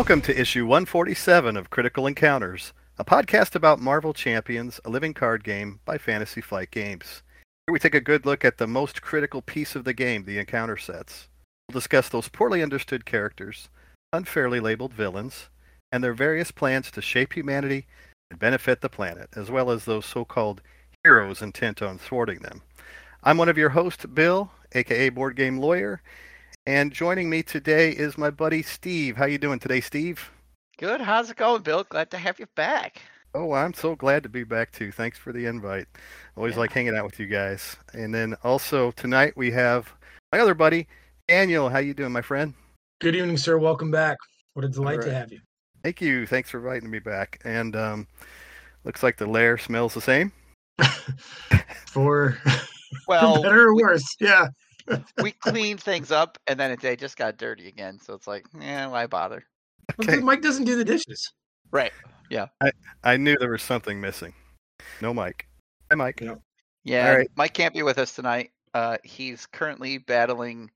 Welcome to issue 147 of Critical Encounters, a podcast about Marvel Champions, a living card game by Fantasy Flight Games. Here we take a good look at the most critical piece of the game, the encounter sets. We'll discuss those poorly understood characters, unfairly labeled villains, and their various plans to shape humanity and benefit the planet, as well as those so-called heroes intent on thwarting them. I'm one of your hosts, Bill, aka Board Game Lawyer, and joining me today is my buddy Steve. How you doing today, Steve? Good. How's it going, Bill? Glad to have you back. Oh, I'm so glad to be back too. Thanks for the invite. Always Yeah. like hanging out with you guys. And then also tonight we have my other buddy, Daniel. How you doing, my friend? Good evening, sir. Welcome back. What a delight All to have you. Thank you. Thanks for inviting me back. And um, looks like the lair smells the same. For, for Well, better or worse. Yeah. we cleaned things up, and then it, they just got dirty again. So it's like, yeah, why bother? Well, Okay. Mike doesn't do the dishes. Right. Yeah. I knew there was something missing. No Mike. Hi, Mike. Yeah. Yeah. All right. Mike can't be with us tonight. Uh, he's currently battling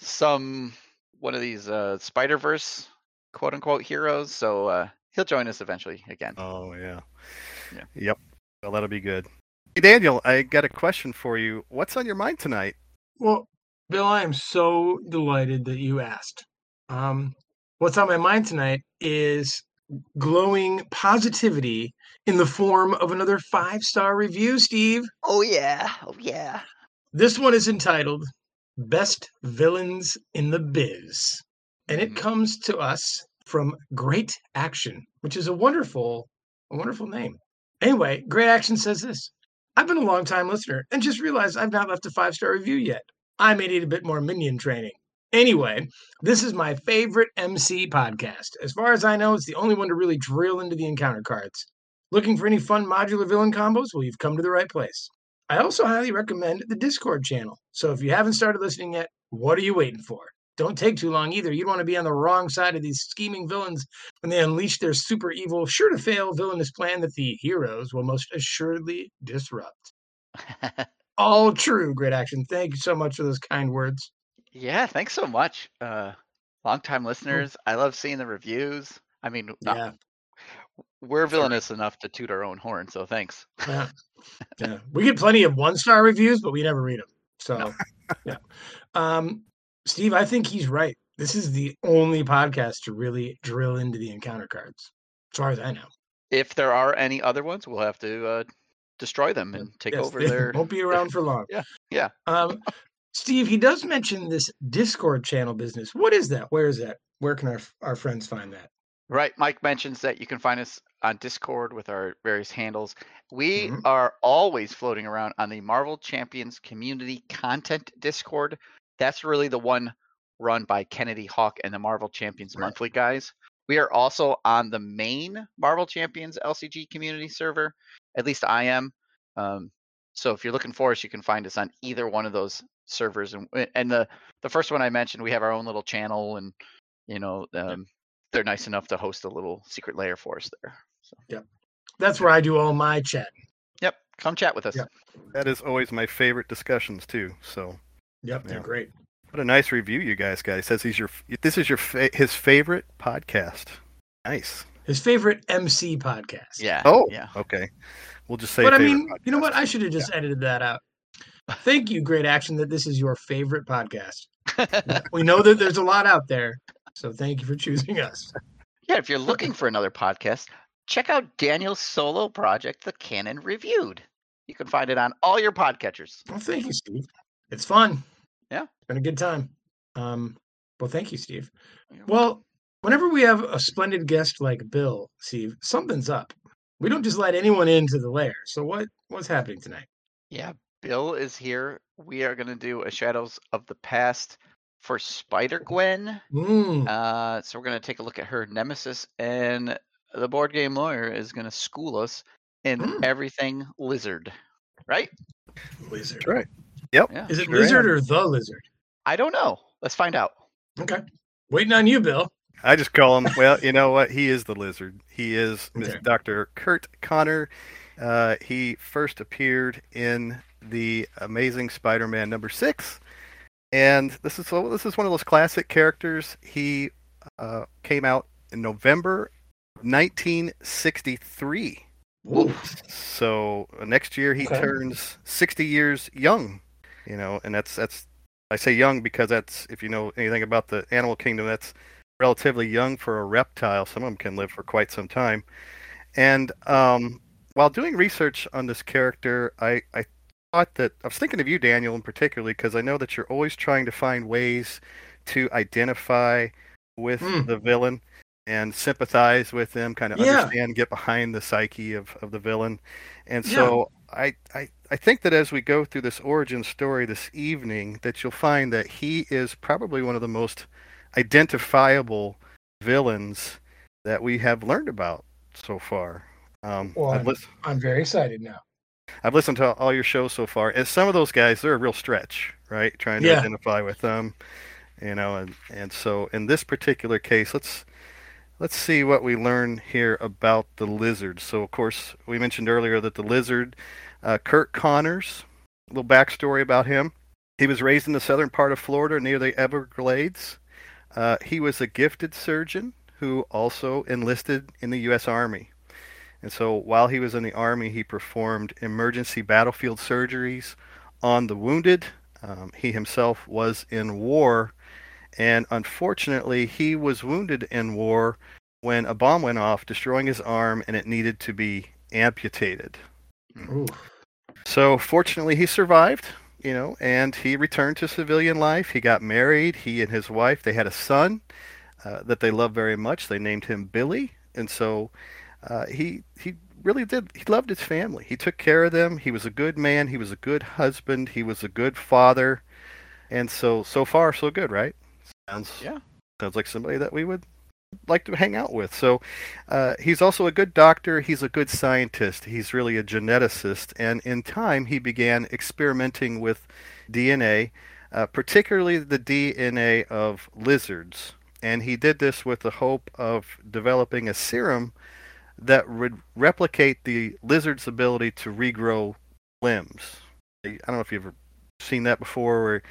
some one of these uh, Spider Verse quote unquote heroes. So uh, he'll join us eventually again. Oh yeah. Yeah. Yep. Well, that'll be good. Hey, Daniel, I got a question for you. What's on your mind tonight? Well, Bill, I am so delighted that you asked. Um, what's on my mind tonight is glowing positivity in the form of another five star review, Steve. Oh yeah. Oh yeah. This one is entitled Best Villains in the Biz. And it Mhm. comes to us from Great Action, which is a wonderful, a wonderful name. Anyway, Great Action says this. I've been a long time listener and just realized I've not left a five star review yet. I may need a bit more minion training. Anyway, this is my favorite MC podcast. As far as I know, it's the only one to really drill into the encounter cards. Looking for any fun modular villain combos? Well, you've come to the right place. I also highly recommend the Discord channel. So if you haven't started listening yet, what are you waiting for? Don't take too long either. You don't want to be on the wrong side of these scheming villains when they unleash their super evil, sure to fail villainous plan that the heroes will most assuredly disrupt. All true, great action. Thank you so much for those kind words. yeah. Thanks so much. Uh, long time listeners. I love seeing the reviews. I mean, not- Yeah, we're That's all right. villainous enough to toot our own horn, so thanks. yeah, yeah. We get plenty of one star reviews, but we never read them. So, yeah. Um, Steve, I think he's right. This is the only podcast to really drill into the encounter cards, as far as I know. If there are any other ones, we'll have to uh, destroy them and take Yes, over their. Won't be around for long. Yeah, yeah. Um, Steve, he does mention this Discord channel business. What is that? Where is that? Where can our our friends find that? Right. Mike mentions that you can find us on Discord with our various handles. We Mhm. are always floating around on the Marvel Champions Community Content Discord. That's really the one run by Kennedy Hawk and the Marvel Champions Right. Monthly guys. We are also on the main Marvel Champions LCG community server. At least I am. Um, so if you're looking for us, you can find us on either one of those servers. And and the the first one I mentioned, we have our own little channel, and you know um, they're nice enough to host a little secret layer for us there. So That's where I do all my chatting. yep, come chat with us. Yeah. That is always my favorite discussions too. So Yep, they're Yeah. great. what a nice review you guys got. He says he's your this is your fa- his favorite podcast. Nice. His favorite MC podcast. Yeah. Oh, yeah. okay. We'll just say. but I favorite mean, you know what? I should have just edited that out. Thank you, Great Action, that this is your favorite podcast. We know that there's a lot out there, so thank you for choosing us. yeah. If you're looking for another podcast, check out Daniel's solo project, The Canon Reviewed. You can find it on all your podcatchers. Well, thank you, Steve. It's fun. Yeah. It's been a good time. Um, well, thank you, Steve. Well, whenever we have a splendid guest like Bill, Steve, something's up. We don't just let anyone into the lair. So what what's happening tonight? Yeah, Bill is here. We are going to do a Shadows of the Past for Spider Gwen. Mm, Uh, so we're going to take a look at her nemesis, and the board game lawyer is going to school us in Mm. everything lizard. Right? lizard. That's right. Yep. Yeah. Is it Sure lizard am. or the lizard? I don't know. Let's find out. Okay. Waiting on you, Bill. I just call him. Well, you know what? He is the lizard. He is Okay. Dr. Curt Connor. Uh, he first appeared in the Amazing Spider-Man number six, and this is so. This is one of those classic characters. He uh, came out in November 1963. Ooh. So uh, next year he Okay. turns 60 years young, you know, and that's that's I say young because that's if you know anything about the animal kingdom, that's relatively young for a reptile. Some of them can live for quite some time. And um, while doing research on this character, I, I thought that I was thinking of you, Daniel, in particularly, because I know that you're always trying to find ways to identify with Hmm. the villain and sympathize with them, kind of Yeah. understand, get behind the psyche of, of the villain. And so I, I I think that as we go through this origin story this evening, that you'll find that he is probably one of the most identifiable villains that we have learned about so far. Um, Well, I'm- I'm very excited now. I've listened to all your shows so far, and some of those guys they're a real stretch, right? Trying to Yeah. identify with them, you know, and and so in this particular case, let's let's see what we learn here about the lizard. So of course we mentioned earlier that the lizard, uh, Curt Connors, a little backstory about him. He was raised in the southern part of Florida near the Everglades. Uh, he was a gifted surgeon who also enlisted in the U.S. Army. And so while he was in the Army, he performed emergency battlefield surgeries on the wounded. Um, he himself was in war, and unfortunately, he was wounded in war when a bomb went off, destroying his arm, and it needed to be amputated. Ooh. So fortunately, he survived, you know, and he returned to civilian life. He got married. He and his wife they had a son uh, that they loved very much. They named him Billy, and so uh, he he really did. He loved his family. He took care of them. He was a good man. He was a good husband. He was a good father, and so so far so good, right? Sounds Yeah. sounds like somebody that we would like to hang out with. So uh, he's also a good doctor. He's a good scientist. He's really a geneticist. And in time, he began experimenting with DNA, uh, particularly the DNA of lizards. And he did this with the hope of developing a serum that would replicate the lizard's ability to regrow limbs. I don't know if you've ever seen that before, where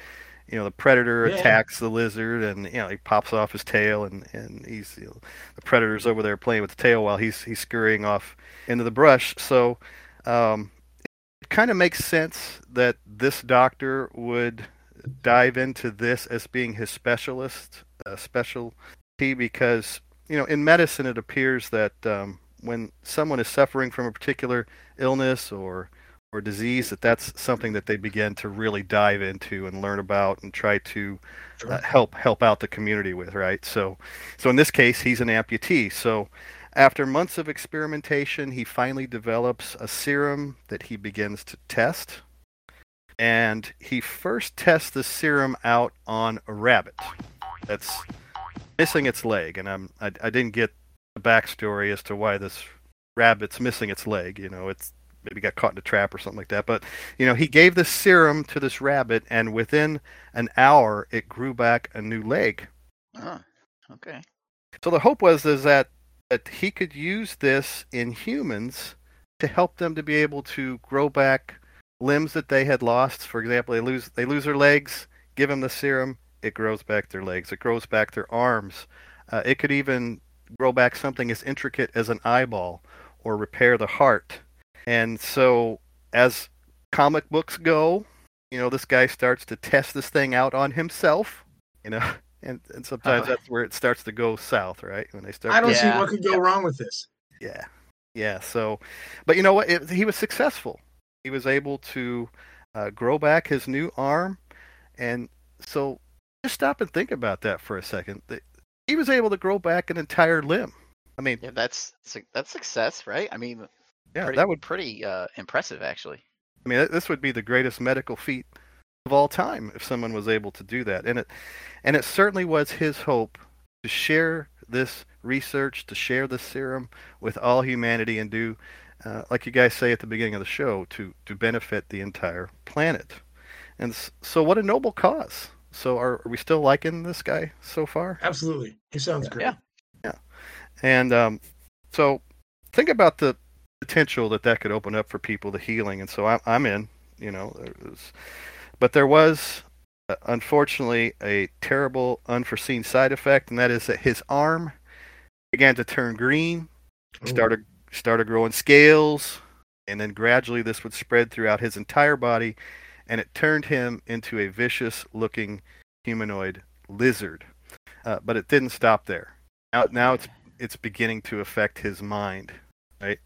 you know the predator Yeah. attacks the lizard and you know he pops off his tail and and he's you know, the predator's over there playing with the tail while he's he's scurrying off into the brush so um, it kind of makes sense that this doctor would dive into this as being his specialist uh, specialty because you know in medicine it appears that um, when someone is suffering from a particular illness or or disease that that's something that they begin to really dive into and learn about and try to Sure. uh, help help out the community with right? So so in this case he's an amputee. So after months of experimentation he finally develops a serum that he begins to test. And he first tests the serum out on a rabbit that's missing its leg. And I'm, I, I didn't get the backstory as to why this rabbit's missing its leg you know? It's maybe got caught in a trap or something like that. But you know he gave this serum to this rabbit and within an hour it grew back a new leg. Oh, okay. so the hope was is that that he could use this in humans to help them to be able to grow back limbs that they had lost. For example they lose they lose their legs give them the serum it grows back their legs it grows back their arms. Uh, it could even grow back something as intricate as an eyeball or repair the heart and so as comic books go you know this guy starts to test this thing out on himself you know and, and sometimes Uh-huh. that's where it starts to go south right? When they start I don't see what could go wrong with this. yeah. Yeah so but you know what? It, he was successful. He was able to uh, grow back his new arm. And so just stop and think about that for a second. He was able to grow back an entire limb. I mean Yeah, that's that's success, right? I mean, yeah pretty, that would pretty uh, impressive, actually. I mean, this would be the greatest medical feat of all time if someone was able to do that. And it, and it certainly was his hope to share this research, to share this serum with all humanity, and do, uh, like you guys say at the beginning of the show, to to benefit the entire planet. And so, what a noble cause. So, are, are we still liking this guy so far? Absolutely. He sounds Yeah. great. Yeah. And um, so, think about the potential that that could open up for people, the healing. And so, I'm, I'm in. You know, was, but there was uh, unfortunately a terrible, unforeseen side effect, and that is that his arm began to turn green, Ooh. started started growing scales, and then gradually this would spread throughout his entire body, and it turned him into a vicious-looking humanoid lizard. Uh, but it didn't stop there. Now, now it's it's beginning to affect his mind, right?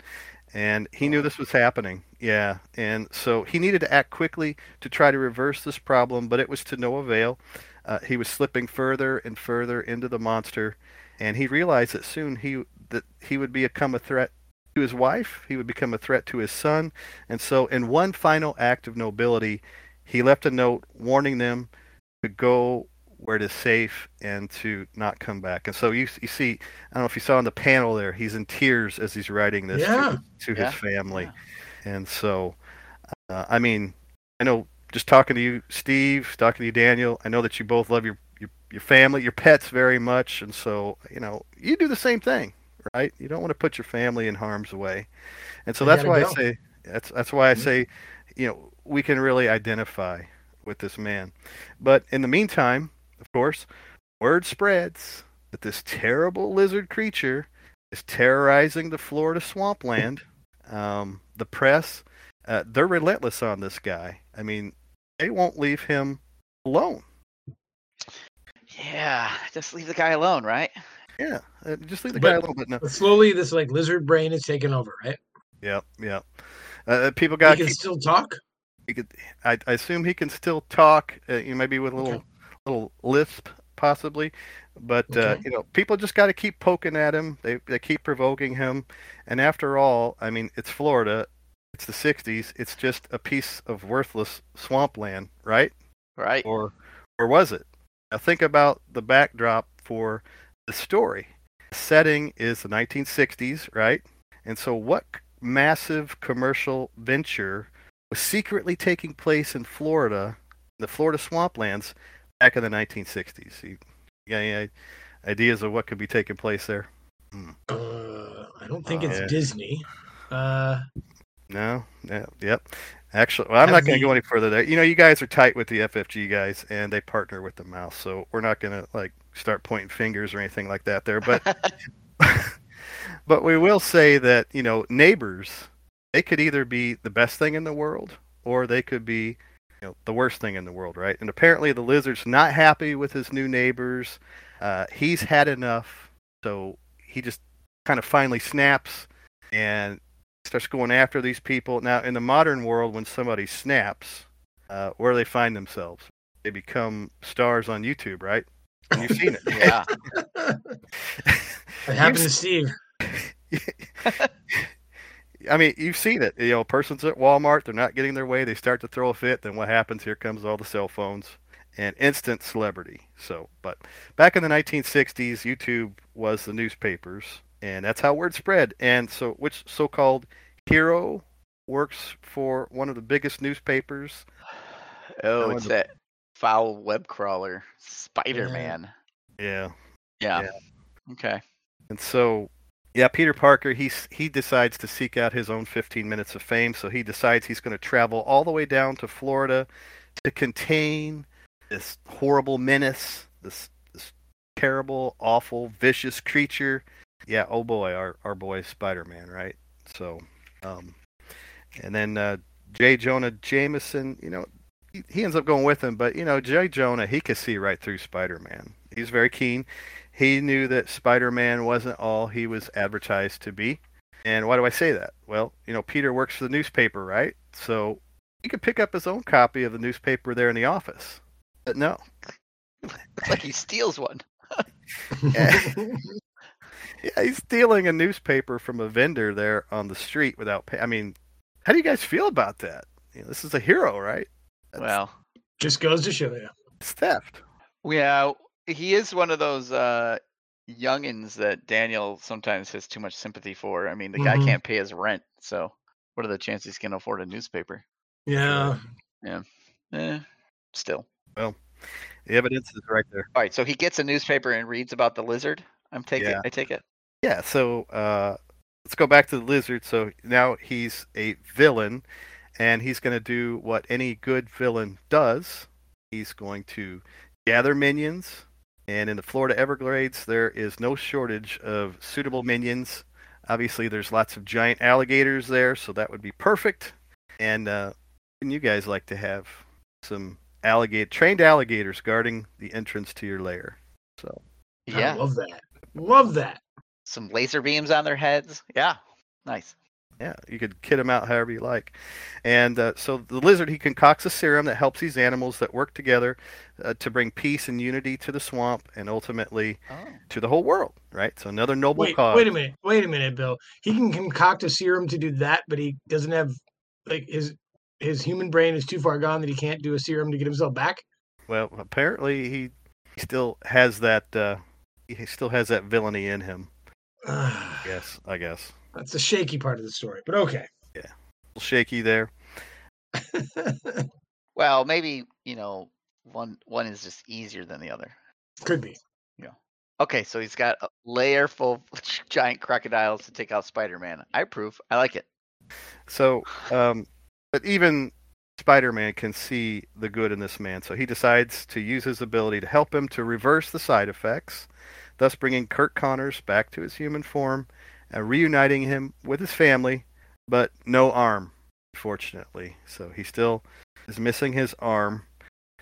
And he knew this was happening. Yeah, and so he needed to act quickly to try to reverse this problem, but it was to no avail. Uh, he was slipping further and further into the monster, and he realized that soon he that he would become a threat to his wife. He would become a threat to his son, and so in one final act of nobility, he left a note warning them to go where it is safe and to not come back. And so you you see, I don't know if you saw on the panel there, he's in tears as he's writing this Yeah. to, to Yeah. his family. Yeah. And so, uh, I mean, I know just talking to you, Steve, talking to you, Daniel. I know that you both love your your, your family, your pets very much, and so you know you do the same thing, right? You don't want to put your family in harm's way, and so They that's why go. I say that's that's why I Mhm. say, you know, we can really identify with this man. But in the meantime, of course, word spreads that this terrible lizard creature is terrorizing the Florida swampland. Um, the press, uh, they're relentless on this guy. I mean, they won't leave him alone. Yeah, just leave the guy alone, right? Yeah, uh, just leave the But- guy alone. But no, But slowly, this like lizard brain is taking over, right? yeah, yeah. Uh, people He got. can still talk. he could, I, I assume he can still talk. Uh, you know, maybe with a little Okay. Little lisp, possibly. But uh, you know, people just got to keep poking at him. They they keep provoking him. And after all, I mean, it's Florida. It's the '60s. It's just a piece of worthless swampland, right? Right. Or or was it? Now think about the backdrop for the story. The setting is the 1960s, right? And so, what massive commercial venture was secretly taking place in Florida, the Florida swamplands, back in the 1960s? You got any ideas of what could be taking place there? Uh, I don't think Uh, it's yeah. Disney. Uh, No, yeah, yep. Actually, well, I'm not going to go any further there. You know, you guys are tight with the FFG guys, and they partner with the mouse, so we're not going to like start pointing fingers or anything like that there. But but we will say that you know, neighbors, they could either be the best thing in the world, or they could be you know the worst thing in the world, right? And apparently, the lizard's not happy with his new neighbors. Uh, he's had enough, so he just kind of finally snaps and starts going after these people. Now, in the modern world, when somebody snaps, uh, where do they find themselves? They become stars on YouTube, right? And you've seen it. yeah. it happened to Steve. I mean, you've seen it. You know, a person's at Walmart, they're not getting their way, they start to throw a fit, then what happens? Here comes all the cell phones and instant celebrity. So, but back in the 1960s, YouTube was the newspapers, and that's how word spread. And so, which so-called hero works for one of the biggest newspapers? Oh, it's a- that foul web crawler, Spider Man. Yeah. Yeah. Yeah. Okay. And so, yeah, Peter Parker, he's, he decides to seek out his own 15 minutes of fame. So he decides he's going to travel all the way down to Florida to contain this horrible menace, this, this terrible, awful, vicious creature. Yeah, oh boy, our, our boy Spider Man, right? So, um, and then uh, J. Jonah Jameson, you know, he, he ends up going with him, but, you know, J. Jonah, he could see right through Spider Man. He's very keen he knew that Spider-Man wasn't all he was advertised to be. And why do I say that? Well, you know, Peter works for the newspaper, right? So he could pick up his own copy of the newspaper there in the office. But no. Looks like he steals one. Yeah, he's stealing a newspaper from a vendor there on the street without pay. I mean, how do you guys feel about that? You know, this is a hero, right? That's, Well, Just goes to show you. it's theft. yeah, he is one of those uh youngins that Daniel sometimes has too much sympathy for. I mean, the guy Mhm. can't pay his rent, so what are the chances he's gonna afford a newspaper? Yeah. Yeah. Eh, still. Well, the evidence is right there. All right, so he gets a newspaper and reads about the lizard. I'm taking. Yeah. I take it. Yeah, so uh, let's go back to the lizard. So now he's a villain, and he's going to do what any good villain does. He's going to gather minions And in the Florida Everglades, there is no shortage of suitable minions. Obviously, there's lots of giant alligators there, so that would be perfect. And uh, you guys like to have some alligator trained alligators guarding the entrance to your lair. So I Yeah. love that. Love that. Some laser beams on their heads. Yeah. Nice. Yeah, you could kid them out however you like. And uh, so the lizard he concocts a serum that helps these animals that work together uh, to bring peace and unity to the swamp and ultimately Oh. to the whole world. Right. So another noble Wait, cause. wait a minute. Wait a minute, Bill. He can concoct a serum to do that, but he doesn't have like his his human brain is too far gone that he can't do a serum to get himself back. Well, apparently he, he still has that. Uh, he still has that villainy in him. Yes, I guess. That's the shaky part of the story, but okay. Yeah. A little shaky there. Well, maybe you know one one is just easier than the other. Could be. Yeah. Okay, so he's got a layer full of giant crocodiles to take out Spider-Man. I approve. I like it. So, um, but even Spider-Man can see the good in this man, so he decides to use his ability to help him to reverse the side effects, thus bringing Curt Connors back to his human form and reuniting him with his family, but no arm, fortunately. So he still is missing his arm.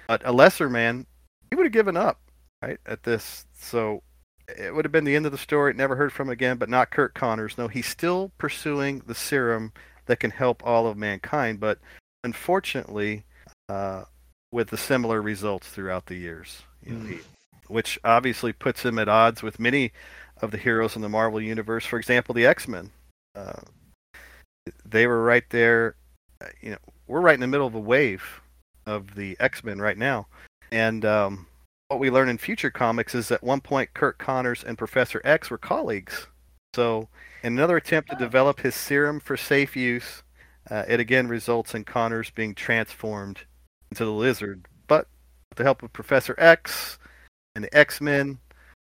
But a lesser man, he would have given up, right, at this. So it would have been the end of the story. Never heard from again, but not Curt Connors. No, he's still pursuing the serum that can help all of mankind, but unfortunately, uh, with the similar results throughout the years, you know, Mm. he, which obviously puts him at odds with many of the heroes in the Marvel universe. For example, the X Men. Uh, they were right there. uh, You know, we're right in the middle of a wave of the X Men right now, and um, what we learn in future comics is at one point Curt Connors and Professor X were colleagues. So, in another attempt to develop his serum for safe use, uh, it again results in Connors being transformed into the lizard. But with the help of Professor X and the X Men,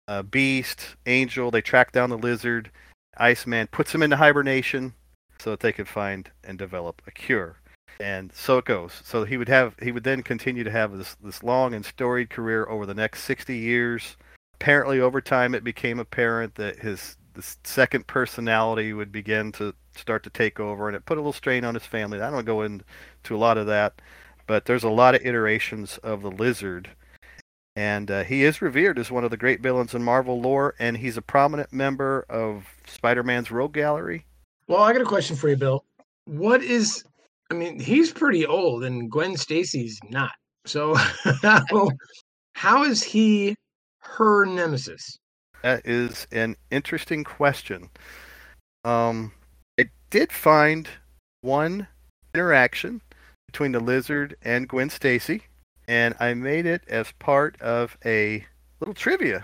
uh, Beast, Angel, they track down the lizard. Iceman puts him into hibernation so that they could find and develop a cure. And so it goes. So he would have he would then continue to have this this long and storied career over the next 60 years. Apparently over time it became apparent that his this second personality would begin to start to take over and it put a little strain on his family. I don't go into a lot of that, but there's a lot of iterations of the lizard. And uh, he is revered as one of the great villains in Marvel lore, and he's a prominent member of Spider-Man's Rogue Gallery. Well, I got a question for you, Bill. What is I mean, he's pretty old and Gwen Stacy's not. So how, how is he her nemesis? That is an interesting question. Um, I did find one interaction between the lizard and Gwen Stacy, and I made it as part of a little trivia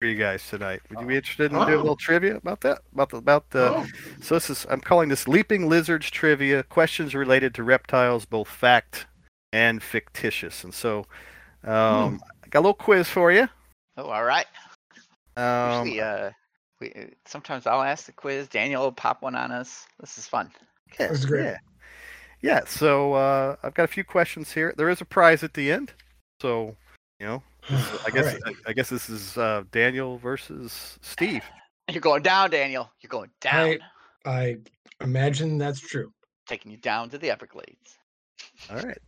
for you guys tonight. Would you be interested in doing a Oh. little trivia about that? About the about the Oh, So this is I'm calling this Leaping Lizards Trivia, questions related to reptiles, both fact and fictitious. And so um, I got a little quiz for you. Oh, all right. Um, Usually, uh, we, sometimes I'll ask the quiz. Daniel will pop one on us. This is fun. yeah, That's great. Yeah. Yeah, so uh, I've got a few questions here. There is a prize at the end. So, you know, I guess Alright. I, I guess this is uh, Daniel versus Steve. You're going down, Daniel. You're going down. I- I imagine that's true. Taking you down to the Everglades. All right.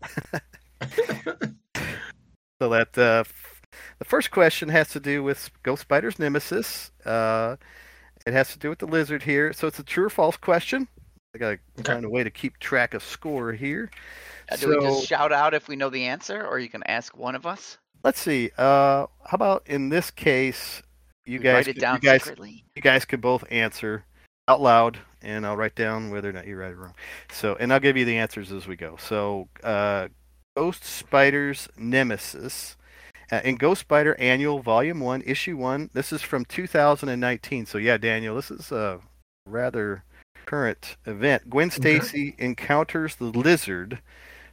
so that uh, f- the first question has to do with Ghost Spider's nemesis. Uh, it has to do with the lizard here. So it's a true or false question. I got to Okay. find a way to keep track of score here. Uh, do we just shout out if we know the answer, or you can ask one of us? Let's see. Uh, how about in this case, you We guys, write it could- down you guys, secretly. you guys could both answer out loud, and I'll write down whether or not you're right or wrong. So, and I'll give you the answers as we go. So, uh, Ghost Spider's Nemesis. Uh, in Ghost Spider Annual Volume 1, Issue 1. This is from 2019. So, yeah, Daniel, this is a rather current event. Gwen Okay. Stacy encounters the lizard.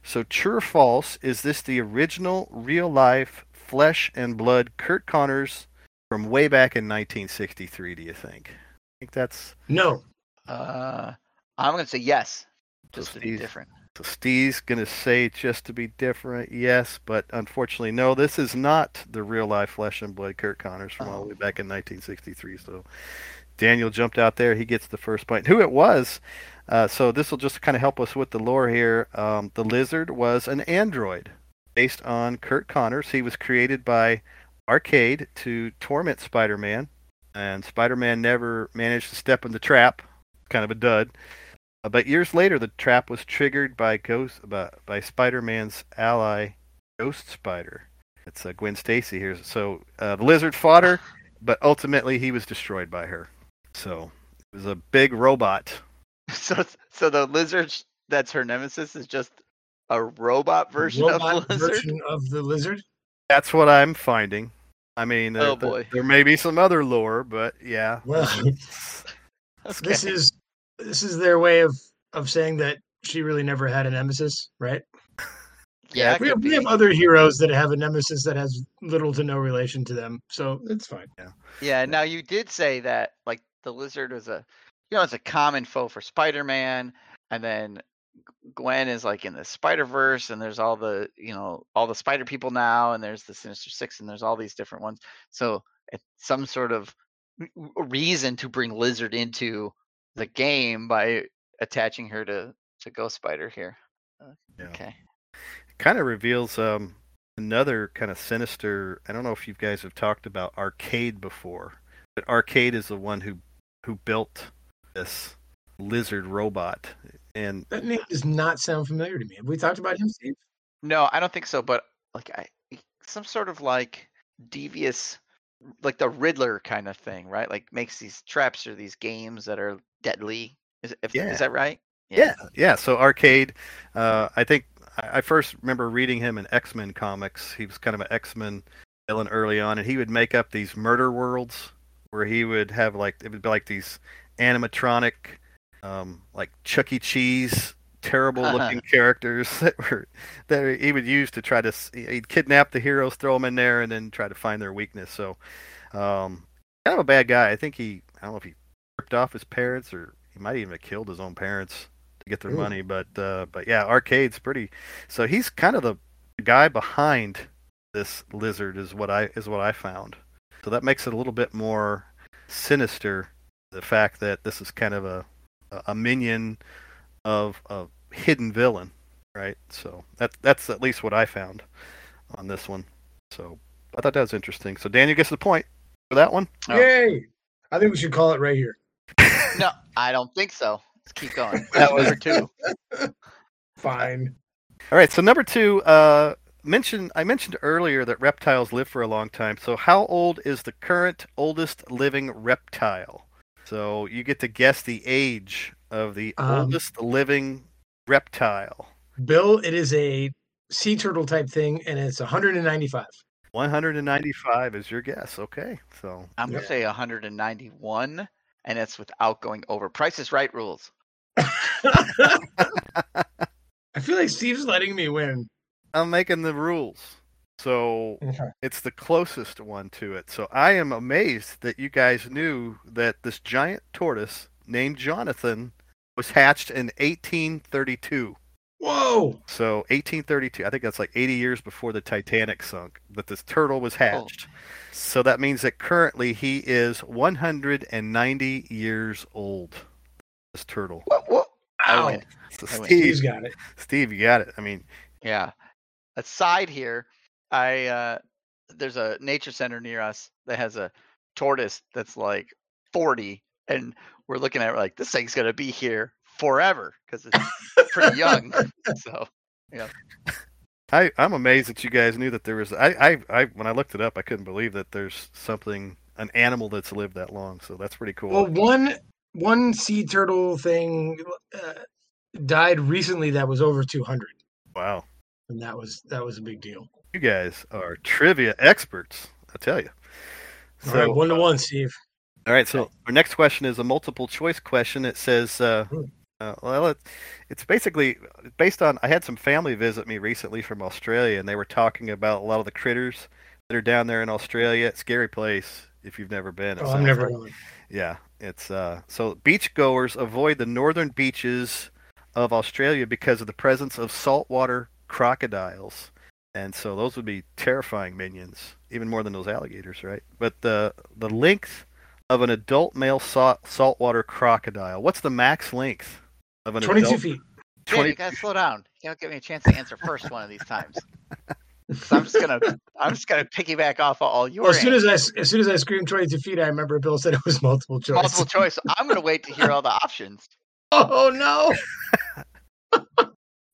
So, true or false, is this the original real life flesh and blood Curt Connors from way back in 1963, do you think? I think that's No. Uh, I'm going to say yes, just to be different. So Steve's gonna say just to be different, yes, but unfortunately, no. This is not the real life flesh and blood Curt Connors from all the way back in 1963. So Daniel jumped out there. He gets the first point. Who it was? Uh, so this will just kind of help us with the lore here. Um, the lizard was an android based on Curt Connors. He was created by Arcade to torment Spider-Man, and Spider-Man never managed to step in the trap. Kind of a dud. Uh, but years later, the trap was triggered by Ghost by, by Spider-Man's ally, Ghost Spider. It's uh, Gwen Stacy here. So uh, the lizard fought her, but ultimately he was destroyed by her. So it was a big robot. So so the lizard that's her nemesis is just a robot version Robot of the lizard. version of the lizard. That's what I'm finding. I mean, Oh, there- there- boy. there may be some other lore, but yeah. Well, Okay. this is this is their way of of saying that she really never had a nemesis, right? yeah, We have, we have other heroes that have a nemesis that has little to no relation to them, so it's fine. Yeah. Yeah, now you did say that like the lizard was a you know, it's a common foe for Spider-Man and then Gwen is like in the Spider-Verse and there's all the, you know, all the spider people now and there's the Sinister 6 and there's all these different ones. So it's some sort of reason to bring Lizard into the game by attaching her to to Ghost Spider here. Uh, Yeah. Okay. kind of reveals um, another kind of sinister. I don't know if you guys have talked about Arcade before, but Arcade is the one who who built this lizard robot, and That name does not sound familiar to me. Have we talked about him, Steve? No, I don't think so. But like, I some sort of like devious, like the Riddler kind of thing, right? Like makes these traps or these games that are deadly. Is if, Yeah. is that right? yeah, yeah. So Arcade, uh, I think I I first remember reading him in X Men comics. He was kind of an X Men villain early on, and he would make up these murder worlds where he would have like it would be like these animatronic, um, like Chuck E. Cheese, terrible looking characters that were that he would use to try to he'd kidnap the heroes, throw them in there, and then try to find their weakness. So, um, kind of a bad guy. I think he I don't know if he ripped off his parents or he might even have killed his own parents to get their Ooh. money. But uh, but yeah, Arcade's pretty. So he's kind of the guy behind this lizard is what I is what I found. So that makes it a little bit more sinister. The fact that this is kind of a a- a minion of a hidden villain, right? So that that's at least what I found on this one. So I thought that was interesting. So Daniel gets the point for that one. Oh. Yay! I think we should call it right here. No, I don't think so. Let's keep going. That was- number two. Fine. All right, so number two, uh, mentioned I mentioned earlier that reptiles live for a long time. So how old is the current oldest living reptile? So you get to guess the age of the Um, oldest living reptile. Bill, it is a sea turtle type thing, and it's 195. 195 is your guess. Okay, so I'm gonna say 191, and it's without going over. Price is Right rules. I feel like Steve's letting me win. I'm making the rules. So Okay. it's the closest one to it. So I am amazed that you guys knew that this giant tortoise named Jonathan was hatched in 1832. Whoa! So 1832, I think that's like 80 years before the Titanic sunk, that this turtle was oh. hatched. So that means that currently he is 190 years old. This turtle. What? What? I Ow. win. So I win. Steve's Steve, got it. Steve, you got it. I mean, Yeah. Aside here, I uh there's a nature center near us that has a tortoise that's like 40 and we're looking at it like this thing's going to be here forever cuz it's pretty young. so, yeah. I, I'm amazed that you guys knew that there was. I, I, I, when I looked it up, I couldn't believe that there's something, an animal that's lived that long. So that's pretty cool. Well, one one sea turtle thing uh, died recently that was over 200, wow, and that was that was a big deal. you guys are trivia experts. I tell you. All So, right, one to one, Steve. all right. So our next question is a multiple choice question. It says, uh, Hmm. uh, well, it, it's basically based on. I had some family visit me recently from Australia, and they were talking about a lot of the critters that are down there in Australia. Scary place if you've never been. Oh, I'm never like. Yeah, it's uh so beach goers avoid the northern beaches of Australia because of the presence of saltwater crocodiles. And so those would be terrifying minions, even more than those alligators, right? But the the length of an adult male salt, saltwater crocodile. What's the max length of an 22 adult? feet. Dan, 20 you gotta slow down. You don't give me a chance to answer first one of these times. So I'm just gonna I'm just gonna piggyback off of all your Well, as soon answers. as I as soon as I screamed 22 feet, I remember Bill said it was multiple choice. multiple choice. I'm gonna wait to hear all the options. Oh no!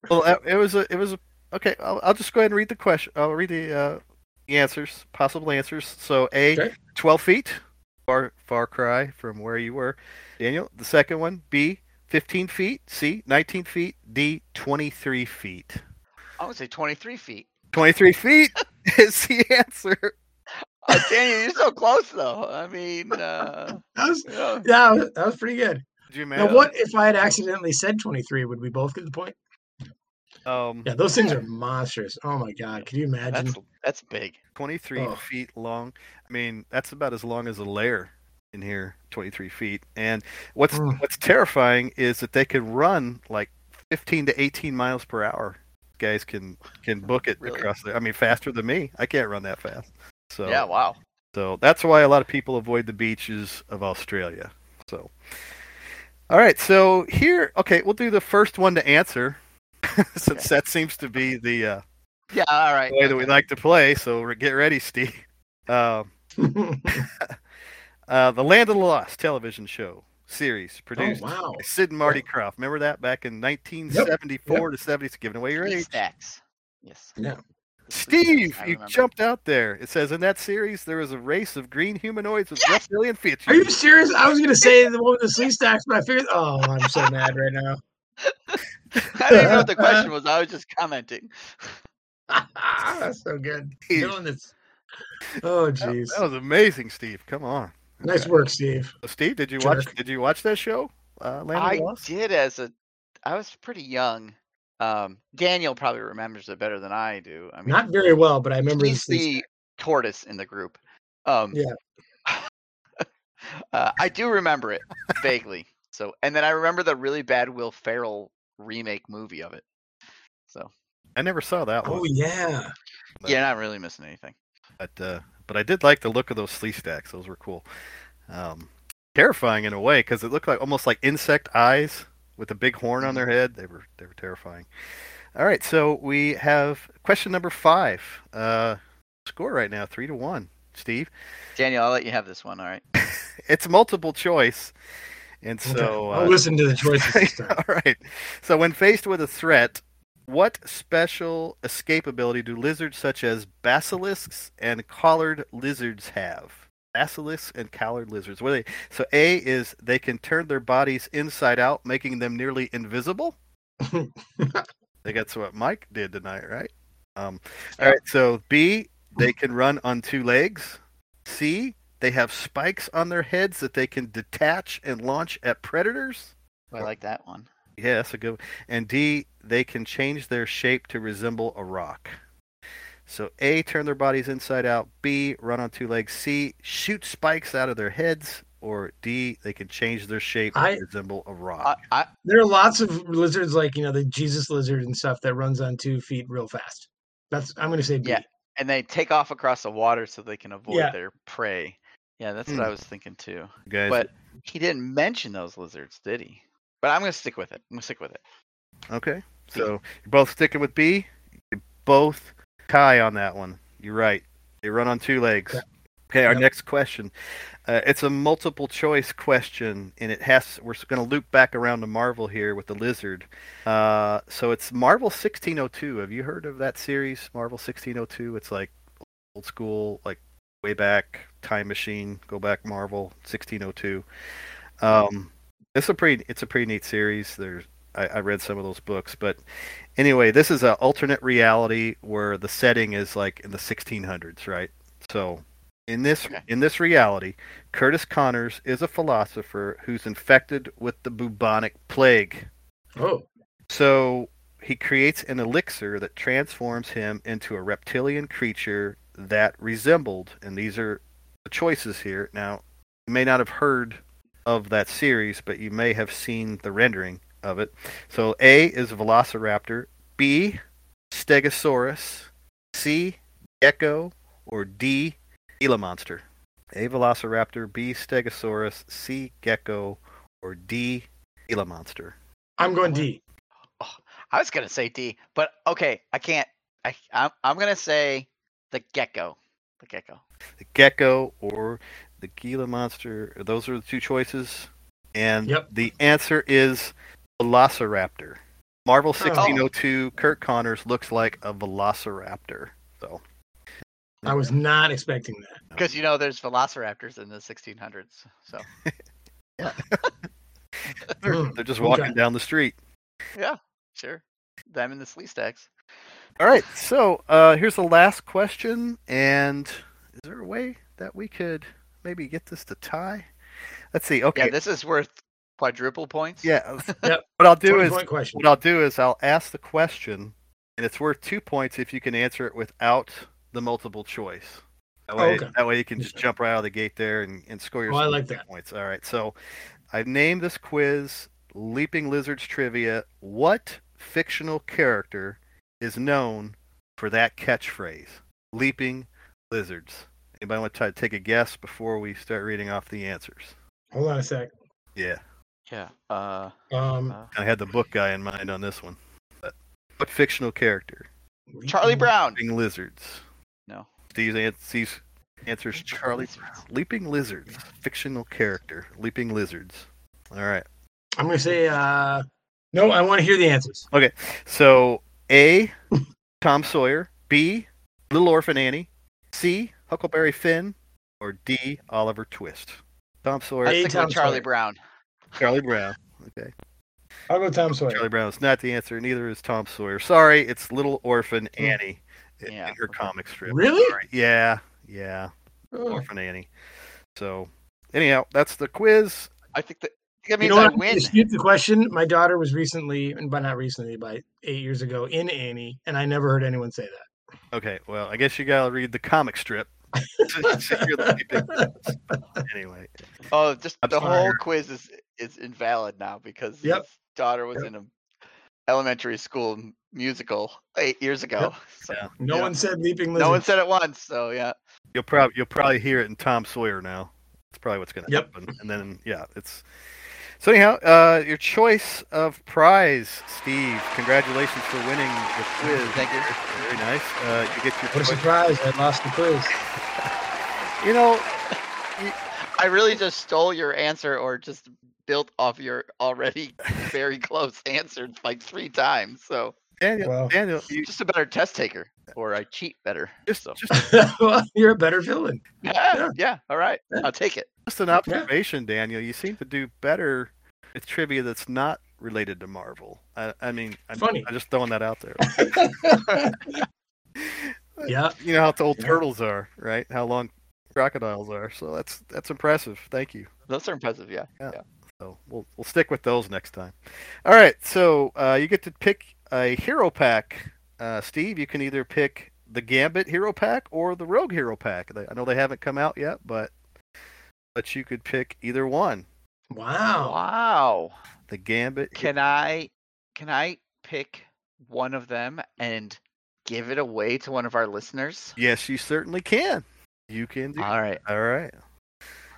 Well, uh, it was a it was a okay. I'll, I'll just go ahead and read the question. I'll read the uh, the answers, possible answers. So A, Okay. 12 feet, far far cry from where you were, Daniel. The second one, B, 15 feet. C, 19 feet. D, 23 feet. I would say 23 feet. 23 feet is the answer. Uh, Daniel, you're so close though. I mean, uh, That was you know, yeah, that was pretty good. Now, what if I had accidentally said 23? Would we both get the point? Um, Yeah, those things are monstrous. Oh my god, can you imagine? that's that's big. 23 Oh. feet long. I mean, that's about as long as a layer in here, 23 feet. And what's Mm. what's terrifying is that they can run like 15 to 18 miles per hour. Guys can can book it Really? across there. I mean, faster than me. I can't run that fast. So Yeah, wow. so that's why a lot of people avoid the beaches of Australia. So all right, so here, okay, we'll do the first one to answer, since that seems to be the uh, Yeah, all right. way that we like to play. So get ready, Steve. Uh, uh, the Land of the Lost television show series produced Oh, wow. by Sid and Marty Krofft. Remember that back in 1974 to 70? Giving away your Three age. stacks. Yes. Yeah. Steve, you jumped out there. It says in that series there was a race of green humanoids with Yes! reptilian features. Are you serious? I was gonna say the one with the Sleestaks, but I figured. Oh, I'm so mad right now. I didn't know what the question was. I was just commenting. That's so good. Jeez. Doing this. Oh, jeez. that was amazing, Steve. Come on, Nice work, Steve. Steve. Did you watch? Did you watch that show? Uh, Land of I Lost. did as a. I was pretty young. Um, Daniel probably remembers it better than I do. I mean, Not very well, but I remember he's the the tortoise in the group. Um, Yeah. uh, I do remember it vaguely. So, and then I remember the really bad Will Ferrell remake movie of it. So, I never saw that one. Oh yeah. But- yeah, not really missing anything. but uh, but I did like the look of those Sleestaks. Those were cool. Um, terrifying in a way because it looked like almost like insect eyes with a big horn on their head. They were they were terrifying. All right, so we have question number five. Uh, score right now, three to one. Steve, Daniel, I'll let you have this one. All right. it's multiple choice, and Okay. so I'll uh, listen to the choices all right. So when faced with a threat, what special escape ability do lizards such as basilisks and collared lizards have? Basilisks and collared lizards. What are they? So A is they can turn their bodies inside out, making them nearly invisible. I think that's what Mike did tonight, right? Um, all right. So B, they can run on two legs. C, they have spikes on their heads that they can detach and launch at predators. Oh, I like that one. Yeah, that's a good. And D, they can change their shape to resemble a rock. So A, turn their bodies inside out. B, run on two legs. C, shoot spikes out of their heads. Or D, they can change their shape I- to resemble a rock. I, There are lots of lizards like you know the Jesus lizard and stuff that runs on two feet real fast. That's I'm gonna say B. Yeah. and they take off across the water so they can avoid Yeah. their prey. Yeah, that's Hmm. what I was thinking too. Guys, But he didn't mention those lizards, did he? But I'm gonna stick with it. I'm gonna stick with it. okay. So you're both sticking with B. You both tie on that one. You're right. They run on two legs. Yeah. Okay, our Yep. next question. Uh, it's a multiple choice question, and it has. We're going to loop back around to Marvel here with the lizard. Uh, so it's Marvel 1602. Have you heard of that series, Marvel 1602? It's like old school, like way back time machine. Go back Marvel 1602. Um, it's a pretty. It's a pretty neat series. There's. I, I read some of those books, but anyway, this is an alternate reality where the setting is like in the 1600s, right? So in this Okay. in this reality, Curtis Connors is a philosopher who's infected with the bubonic plague. Oh. So he creates an elixir that transforms him into a reptilian creature that resembled, and these are the choices here. Now, you may not have heard of that series, but you may have seen the rendering of it. So A is Velociraptor, B Stegosaurus, C Gecko, or D Gila monster. A Velociraptor, B Stegosaurus, C Gecko, or D Gila monster. I'm going D. Oh, I was gonna say D, but okay, I can't. I I'm, I'm gonna say the gecko. The gecko. The gecko or the Gila monster. Those are the two choices. And Yep. the answer is Velociraptor. Marvel 1602, Curt Connors looks like a Velociraptor. So I was not expecting that. Because you know there's velociraptors in the 1600s. So they're, Hmm, they're just walking down the street. yeah, sure. Them and the Sleestaks. All right, so uh, here's the last question. And is there a way that we could maybe get this to tie? Let's see. Okay. Yeah, this is worth quadruple points. Yeah. Yep. What I'll do is question. what I'll do is I'll ask the question, and it's worth two points if you can answer it without the multiple choice. That Oh, way, okay. that way you can just jump right out of the gate there and, and score your Oh, I like that. points. All right. So I've named this quiz Leaping Lizards Trivia. What fictional character is known for that catchphrase? Leaping Lizards. Anybody want to try to take a guess before we start reading off the answers? Hold on a sec. Yeah. Yeah. Uh, Um, uh, I had the book guy in mind on this one. But what fictional character? Charlie Brown. Leaping lizards. No. Steve's, an- Steve's answers Charlie Brown. Leaping lizards. Fictional character. Leaping lizards. All right. I'm going to say, uh, no, I want to hear the answers. Okay. So A. Tom Sawyer. B. Little Orphan Annie. C. Huckleberry Finn. Or D. Oliver Twist. Tom Sawyer. I think Tom with Charlie Sawyer. Brown. Charlie Brown. Okay. I'll go Tom Sawyer. Charlie Brown is not the answer. Neither is Tom Sawyer. Sorry, it's Little Orphan hmm. Annie in, Yeah, in her okay. comic strip. Really? Sorry. Yeah. Yeah. Oh. Orphan Annie. So, anyhow, that's the quiz. I think that that You means know I what? win. Dispute the question. My daughter was recently, and by not recently, by eight years ago, in Annie, and I never heard anyone say that. Okay, well, I guess you gotta read the comic strip. to see the leaping- anyway, Oh, just I'm the sorry. whole quiz is is invalid now because Yep. his daughter was Yep. in a elementary school musical eight years ago. So yeah, No yeah. one said leaping lizard. no one said it once. So yeah. You'll probably you'll probably hear it in Tom Sawyer now. That's probably what's gonna Yep. happen. And then yeah, it's so anyhow. Uh, your choice of prize, Steve. Congratulations for winning the quiz. Thank you. Very nice. Uh, you get your What a surprise! I lost the quiz. You know, I really just stole your answer or just built off your already very close answer like three times. So Daniel, Well. Daniel, you just a better test taker. Or I cheat better. just So just well, you're a better villain. yeah, Yeah. yeah, all right. Yeah. I'll take it. Just an observation, Daniel. You seem to do better with trivia that's not related to Marvel. I, I mean, I'm, Funny. I'm just throwing that out there. yeah. You know how old Yeah. turtles are, right? How long crocodiles are. So that's that's impressive. Thank you. Those are impressive, yeah. Yeah. yeah. So we'll we'll stick with those next time. All right. So uh, you get to pick a hero pack, uh, Steve. You can either pick the Gambit hero pack or the Rogue hero pack. I know they haven't come out yet, but but you could pick either one. Wow. Wow. The Gambit. Can I can I pick one of them and give it away to one of our listeners? Yes, you certainly can. You can do. All right. All right.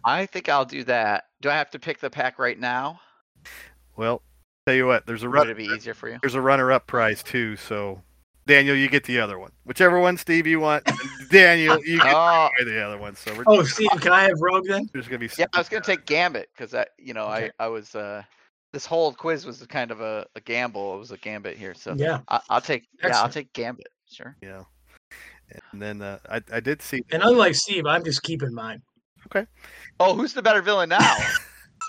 I think I'll do that. Do I have to pick the pack right now? Well, tell you what. There's a Would run. it be easier for you? There's a runner-up prize too. So, Daniel, you get the other one. Whichever one, Steve, you want. Daniel, you get Oh, the other one. So we're Oh, Steve, can I have Rogue then? there's gonna be. yeah. I was gonna take Gambit because I, you know, Okay. I I was uh this whole quiz was kind of a, a gamble. It was a Gambit here, so Yeah. I, I'll take yeah I'll take Gambit. Sure. Yeah. And then uh, I I did see. And unlike Steve, I'm just keeping mine. Okay. Oh, who's the better villain now?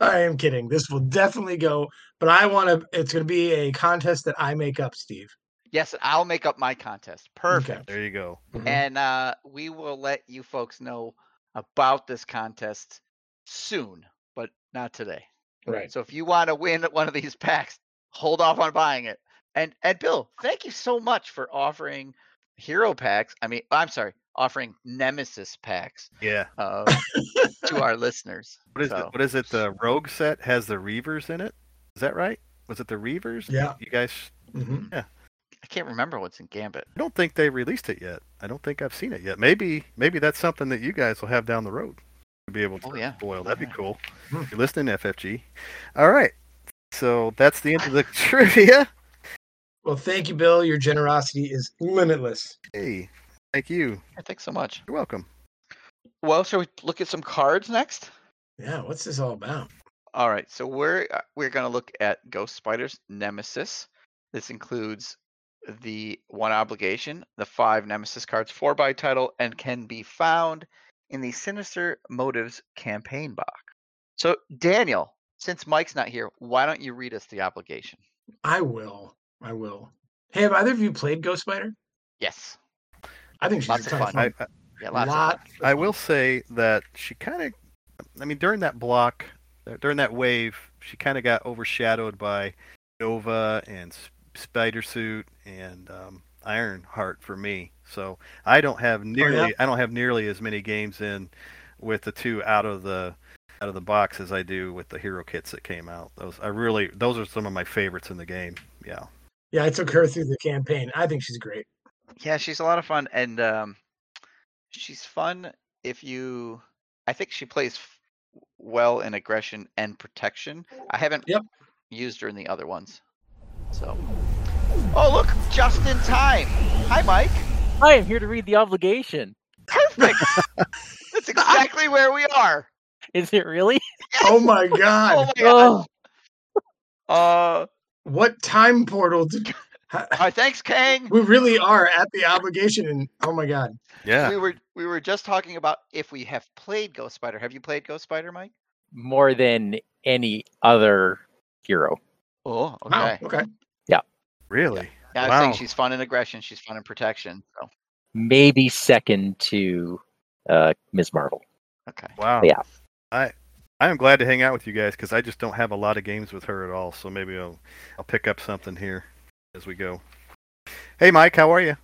I am kidding. This will definitely go, but I want to. It's going to be a contest that I make up, Steve. yes, I'll make up my contest. Perfect. There you go. Mhm. and uh, we will let you folks know about this contest soon, but not today. Right. So if you want to win one of these packs, hold off on buying it. And and Bill, thank you so much for offering hero packs. I mean, I'm sorry, offering Nemesis packs Yeah. uh, to our listeners. What is So- it? What is it? The Rogue set has the Reavers in it. Is that right? Was it the Reavers? Yeah. You guys, hmm I can't remember what's in Gambit. I don't think they released it yet. I don't think I've seen it yet. Maybe, maybe that's something that you guys will have down the road to be able to Oh, yeah. spoil. That'd be Yeah. cool. Hmm. If you're listening, FFG. All right. So that's the end of the trivia. Well, thank you, Bill. Your generosity is limitless. Hey, thank you. Thanks so much. You're welcome. Well, shall we look at some cards next? Yeah, what's this all about? All right, so we're uh, we're gonna look at Ghost Spider's Nemesis. This includes the one obligation, the five Nemesis cards, four by title, and can be found in the Sinister Motives campaign box. So, Daniel, since Mike's not here, why don't you read us the obligation? I will. I will. Hey, have either of you played Ghost Spider? Yes. I think she's Lots a of ton of fun. fun. I, Yeah, lots Lot of fun. I will say that she kind of, I mean, during that block, uh, during that wave, she kind of got overshadowed by Nova and Spider Suit and um, Ironheart for me. So I don't have nearly, I don't have nearly as many games in with the two out of the out of the box as I do with the hero kits that came out. Those I really, those are some of my favorites in the game. Yeah. Yeah, I took her through the campaign. I think she's great. Yeah, she's a lot of fun, and um, she's fun if you. I think she plays f- well in aggression and protection. I haven't Yep. used her in the other ones, so. Oh look, just in time. Hi, Mike. I am here to read the obligation. Perfect. That's exactly where we are. Is it really? Oh my god. Oh god. my god. Uh, What time portal did all right, thanks, Kang. we really are at the obligation and oh my god. Yeah. We were we were just talking about if we have played Ghost Spider. Have you played Ghost Spider, Mike? More than any other hero. Oh, Wow. okay. Yeah. Really. Yeah, I was saying she's fun in aggression. She's fun in protection. So Maybe second to uh, Ms. Marvel. okay. Wow. Yeah. I I am glad to hang out with you guys because I just don't have a lot of games with her at all. So maybe I'll I'll pick up something here as we go. Hey Mike, how are you?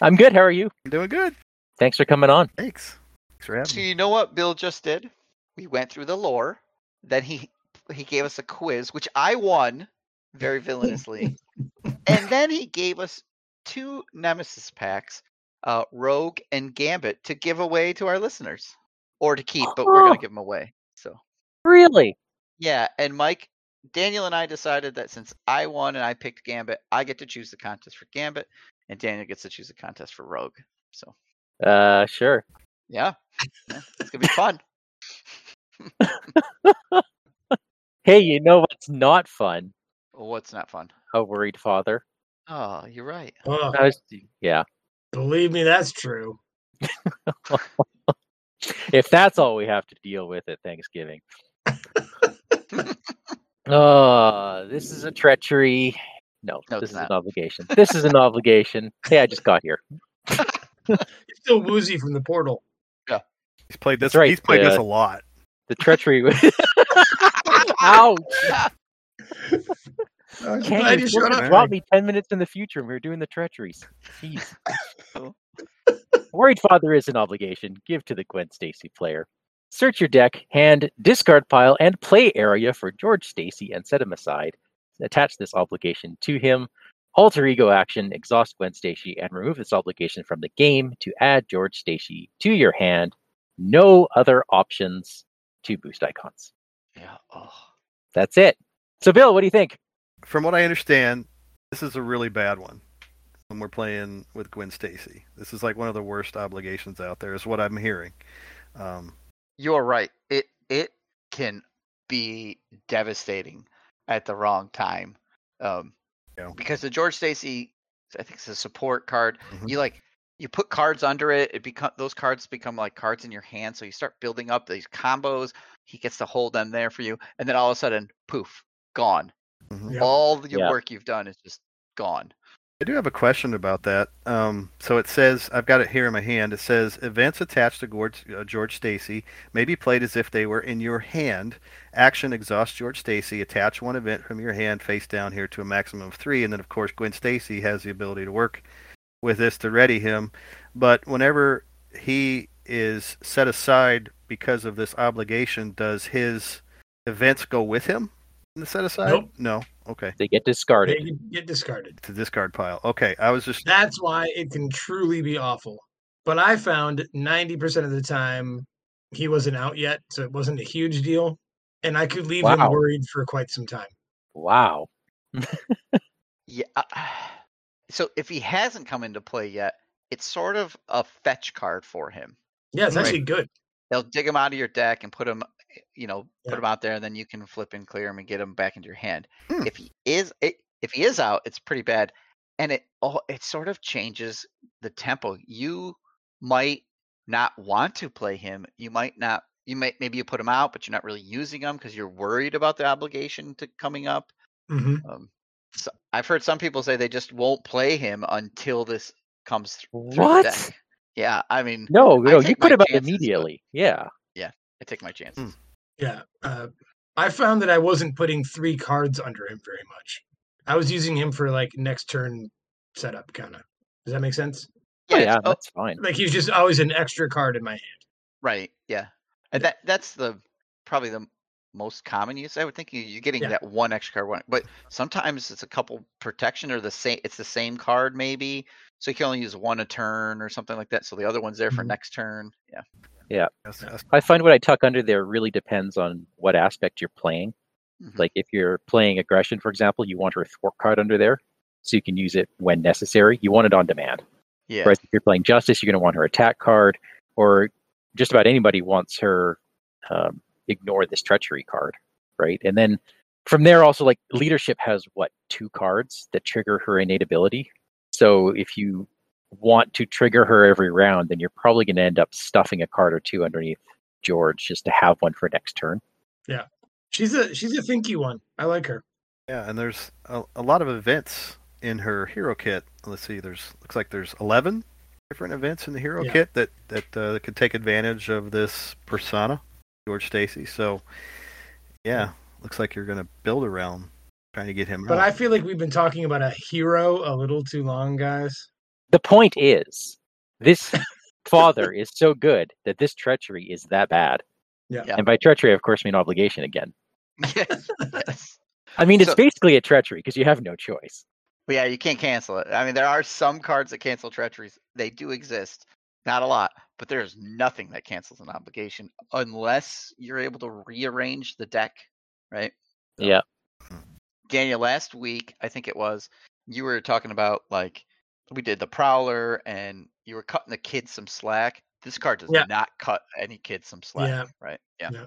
I'm good. How are you? I'm doing good. Thanks for coming on. Thanks. Thanks for having So me. you know what Bill just did? We went through the lore. Then he he gave us a quiz, which I won very villainously. and then he gave us two Nemesis packs, uh, Rogue and Gambit, to give away to our listeners, or to keep, but we're Oh. gonna give them away. So Really? yeah, and Mike, Daniel and I decided that since I won and I picked Gambit, I get to choose the contest for Gambit, and Daniel gets to choose the contest for Rogue. So Uh, sure. yeah, yeah it's gonna be fun. Hey, you know what's not fun? What's not fun? A worried father. Oh, you're right. Oh, was, yeah. believe me, that's true. If that's all we have to deal with at Thanksgiving. Oh, this is a treachery. No, No, this is not. an obligation. This is an obligation. Hey, I just got here. You're still woozy from the portal. Yeah, he's played this. That's right, He's played this uh, a lot. The treachery. Ouch! I'm Can't glad you you showed up. drop me ten minutes in the future and we are doing the treacheries. Jeez. Worried Father is an obligation. Give to the Gwen Stacy player. Search your deck, hand, discard pile, and play area for George Stacy and set him aside. Attach this obligation to him. Alter ego action, exhaust Gwen Stacy, and remove this obligation from the game to add George Stacy to your hand. No other options to boost icons. Yeah. Oh. That's it. So, Bill, what do you think? From what I understand, this is a really bad one. When we're playing with Gwen Stacy, this is like one of the worst obligations out there. Is what I'm hearing. Um, You're right. It it can be devastating at the wrong time. Um, Yeah. because the George Stacy, I think it's a support card. Mhm. You like you put cards under it. It become those cards become like cards in your hand. So you start building up these combos. He gets to hold them there for you, and then all of a sudden, poof, gone. mhm. Yeah. All your Yeah. work you've done is just gone. I do have a question about that. Um, so it says, I've got it here in my hand. It says, events attached to George, uh, George Stacy may be played as if they were in your hand. Action, exhaust George Stacy. Attach one event from your hand face down here to a maximum of three. And then, of course, Gwen Stacy has the ability to work with this to ready him. But whenever he is set aside because of this obligation, does his events go with him in the set aside? Nope. No. Okay. They get discarded. can get discarded. To discard pile. Okay. I was just That's why it can truly be awful. But I found 90% of the time he wasn't out yet, so it wasn't a huge deal. And I could leave him worried for quite some time. Wow. Yeah. uh, So if he hasn't come into play yet, it's sort of a fetch card for him. Yeah, it's Right. actually good. They'll dig him out of your deck and put him, you know, Yeah. put him out there, and then you can flip and clear him and get him back into your hand. Hmm. If he is, i- if he is out, it's pretty bad, and it all it sort of changes the tempo. You might not want to play him. You might not. You might maybe you put him out, but you're not really using him because you're worried about the obligation to coming up. hmm Um, so I've heard some people say they just won't play him until this comes th- through What? Yeah, I mean, No, no, you put him out immediately. but- immediately. Yeah. I take my chances. Yeah. Uh, I found that I wasn't putting three cards under him very much. I was using him for like next turn setup, kind of. Does that make sense? Oh, it's- yeah, oh, that's fine. Like he's just always an extra card in my hand. right. Yeah, and that that's the probably the most common use. I would think you, you're getting Yeah. that one extra card, one, but sometimes it's a couple protection or the same. It's the same card maybe, so you can only use one a turn or something like that. So the other one's there for Mhm. next turn. Yeah. that's- that's- I find what I tuck under there really depends on what aspect you're playing. Mhm. Like if you're playing aggression, for example, you want her thwart card under there, so you can use it when necessary. You want it on demand. Yeah. Whereas if you're playing justice, you're going to want her attack card, or just about anybody wants her um, ignore this treachery card, right? And then from there, also like leadership has what two cards that trigger her innate ability. So if you want to trigger her every round, then you're probably going to end up stuffing a card or two underneath George just to have one for next turn. Yeah, she's a she's a thinky one. I like her. Yeah, and there's a, a lot of events in her hero kit. Let's see, there's looks like there's 11 different events in the hero Yeah. kit that that uh, could take advantage of this persona, George Stacy. So, yeah, looks like you're going to build around trying to get him But out. I feel like we've been talking about a hero a little too long, guys. The point is, this father is so good that this treachery is that bad. Yeah. Yeah. And by treachery, of course, I mean obligation again. yes. yes. I mean, it's So- basically a treachery because you have no choice. But yeah, you can't cancel it. I mean, there are some cards that cancel treacheries. They do exist. Not a lot, but there's nothing that cancels an obligation unless you're able to rearrange the deck, right? Yeah. Daniel, last week, I think it was, you were talking about like we did the Prowler and you were cutting the kids some slack. This card does Yeah. not cut any kids some slack, Yeah. right? Yeah. Yeah.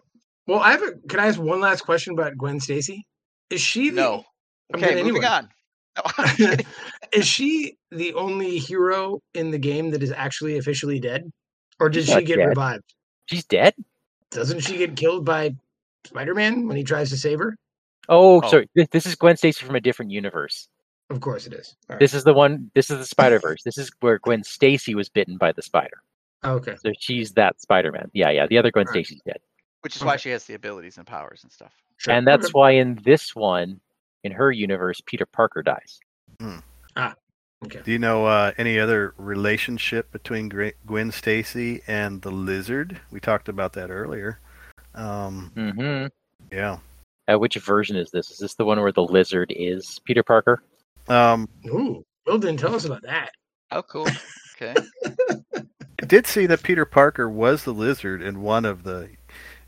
Well, I have a. Can I ask one last question about Gwen Stacy? Is she the, No. I'm Okay, moving anyway. on. No, is she the only hero in the game that is actually officially dead, or did She's she get dead. revived? She's dead? Doesn't she get killed by Spider-Man when he tries to save her? Oh, Oh. sorry. This, this is Gwen Stacy from a different universe. Of course it is. All right. This is the one. This is the Spider Verse. this is where Gwen Stacy was bitten by the spider. okay. So she's that Spider Man. Yeah, yeah. The other Gwen Alright. Stacy's dead. Which is why she has the abilities and powers and stuff. Sure. And that's Okay. why in this one, in her universe, Peter Parker dies. Hmm. Ah. Okay. Do you know uh, any other relationship between Gwen Stacy and the Lizard? We talked about that earlier. Um, hmm yeah. Uh, which version is this? Is this the one where the lizard is Peter Parker? Um, Ooh, Bill didn't tell us about that. Oh, cool. Okay. I did see that Peter Parker was the Lizard in one of the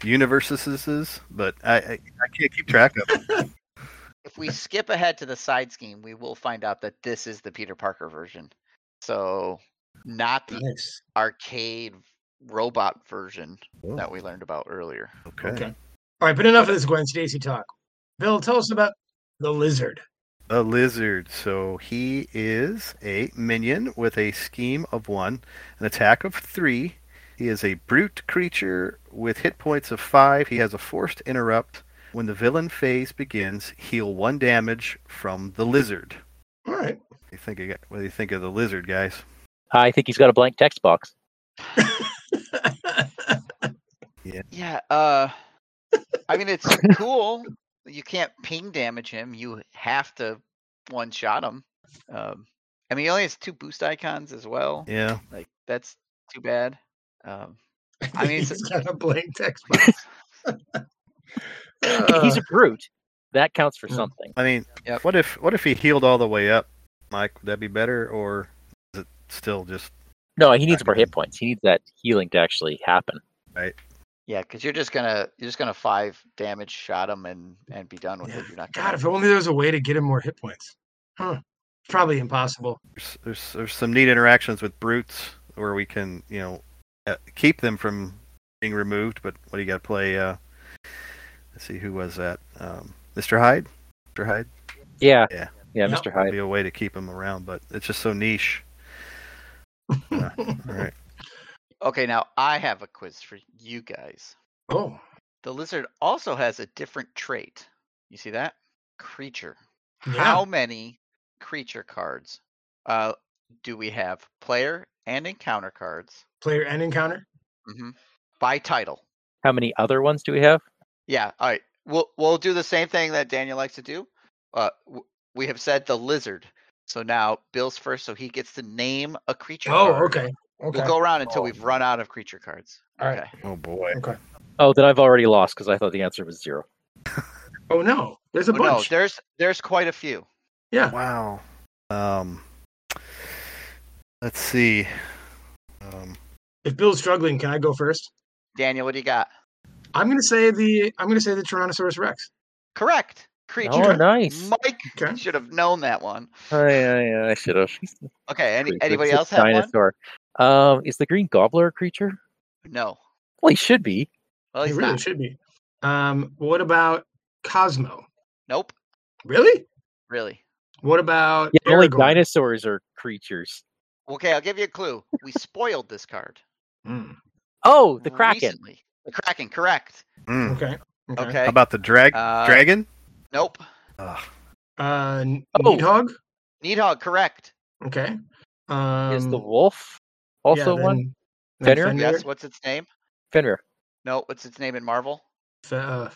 universes, but I, I, I can't keep track of it. if we skip ahead to the side scheme, we will find out that this is the Peter Parker version. So, not the Nice. arcade robot version that we learned about earlier. okay. Okay. All right, but enough of this Gwen Stacy talk. Bill, tell us about the lizard. A lizard. So he is a minion with a scheme of one, an attack of three. He is a brute creature with hit points of five. He has a forced interrupt. When the villain phase begins, heal one damage from the lizard. All right. What do you think? Of, what do you think of the lizard, guys? I think he's got a blank text box. Yeah, uh I mean it's cool. You can't ping damage him. You have to one shot him. Um I mean, he only has two boost icons as well. Yeah. Like that's too bad. Um, I mean, it's- he's got a blank text box. He's Uh, a brute. That counts for Mm. something. I mean, Yep. what if what if he healed all the way up, Mike? Would that be better, or is it still just No, he needs more hit points. He needs that healing to actually happen. Yeah, because you're just gonna you're just gonna five damage shot him and and be done with Yeah. it. You're not God, gonna. if only there was a way to get him more hit points. Huh. Probably impossible. there's, there's there's some neat interactions with brutes where we can you know uh, keep them from being removed, but what do you got to play? Uh, let's see, who was that? Um, Mr. Hyde. Mr. Hyde. Yeah. Yeah. Yeah, Yep. Mr. That'd Hyde. be a way to keep him around, but it's just so niche. Yeah. All right. Okay, now I have a quiz for you guys. oh, The lizard also has a different trait. You see that? Creature. Yeah. How many creature cards uh, do we have? Player and encounter cards player and encounter. Mm-hmm. by title. How many other ones do we have? Yeah. All right. We'll we'll do the same thing that Daniel likes to do. Uh, we have said the lizard. So now Bill's first, so he gets to name a creature. Oh, card. okay. Okay. We'll go around until Oh. we've run out of creature cards. All right. Okay. Oh boy. Okay. Oh, then I've already lost because I thought the answer was zero. Oh no, there's a Oh, no, bunch. there's there's quite a few. yeah. Wow. Um. Let's see. Um. If Bill's struggling, can I go first? Daniel, what do you got? I'm gonna say the I'm gonna say the Tyrannosaurus Rex. Correct. Creature. Oh, nice. Mike Okay. should have known that one. I, I, I should have. Okay. Any, anybody else have one? dinosaur. Um, is the green gobbler a creature? No. Well, he should be. Well, It he's really not. should be. Um, what about Cosmo? Nope. Really? Really. What about Yeah, only dinosaurs are creatures. Okay, I'll give you a clue. We spoiled this card. Mm, Oh, the kraken. recently. The Kraken, correct. mm. okay. Okay. Okay. How about the drag Uh, dragon? Nope. Ugh. Uh, N- Oh. Needhog. Needhog, correct. Okay. Um, is the wolf also yeah, one? then- then Fenrir? Fenrir. Yes, what's its name? Fenrir. No, what's its name in Marvel? Fe- uh,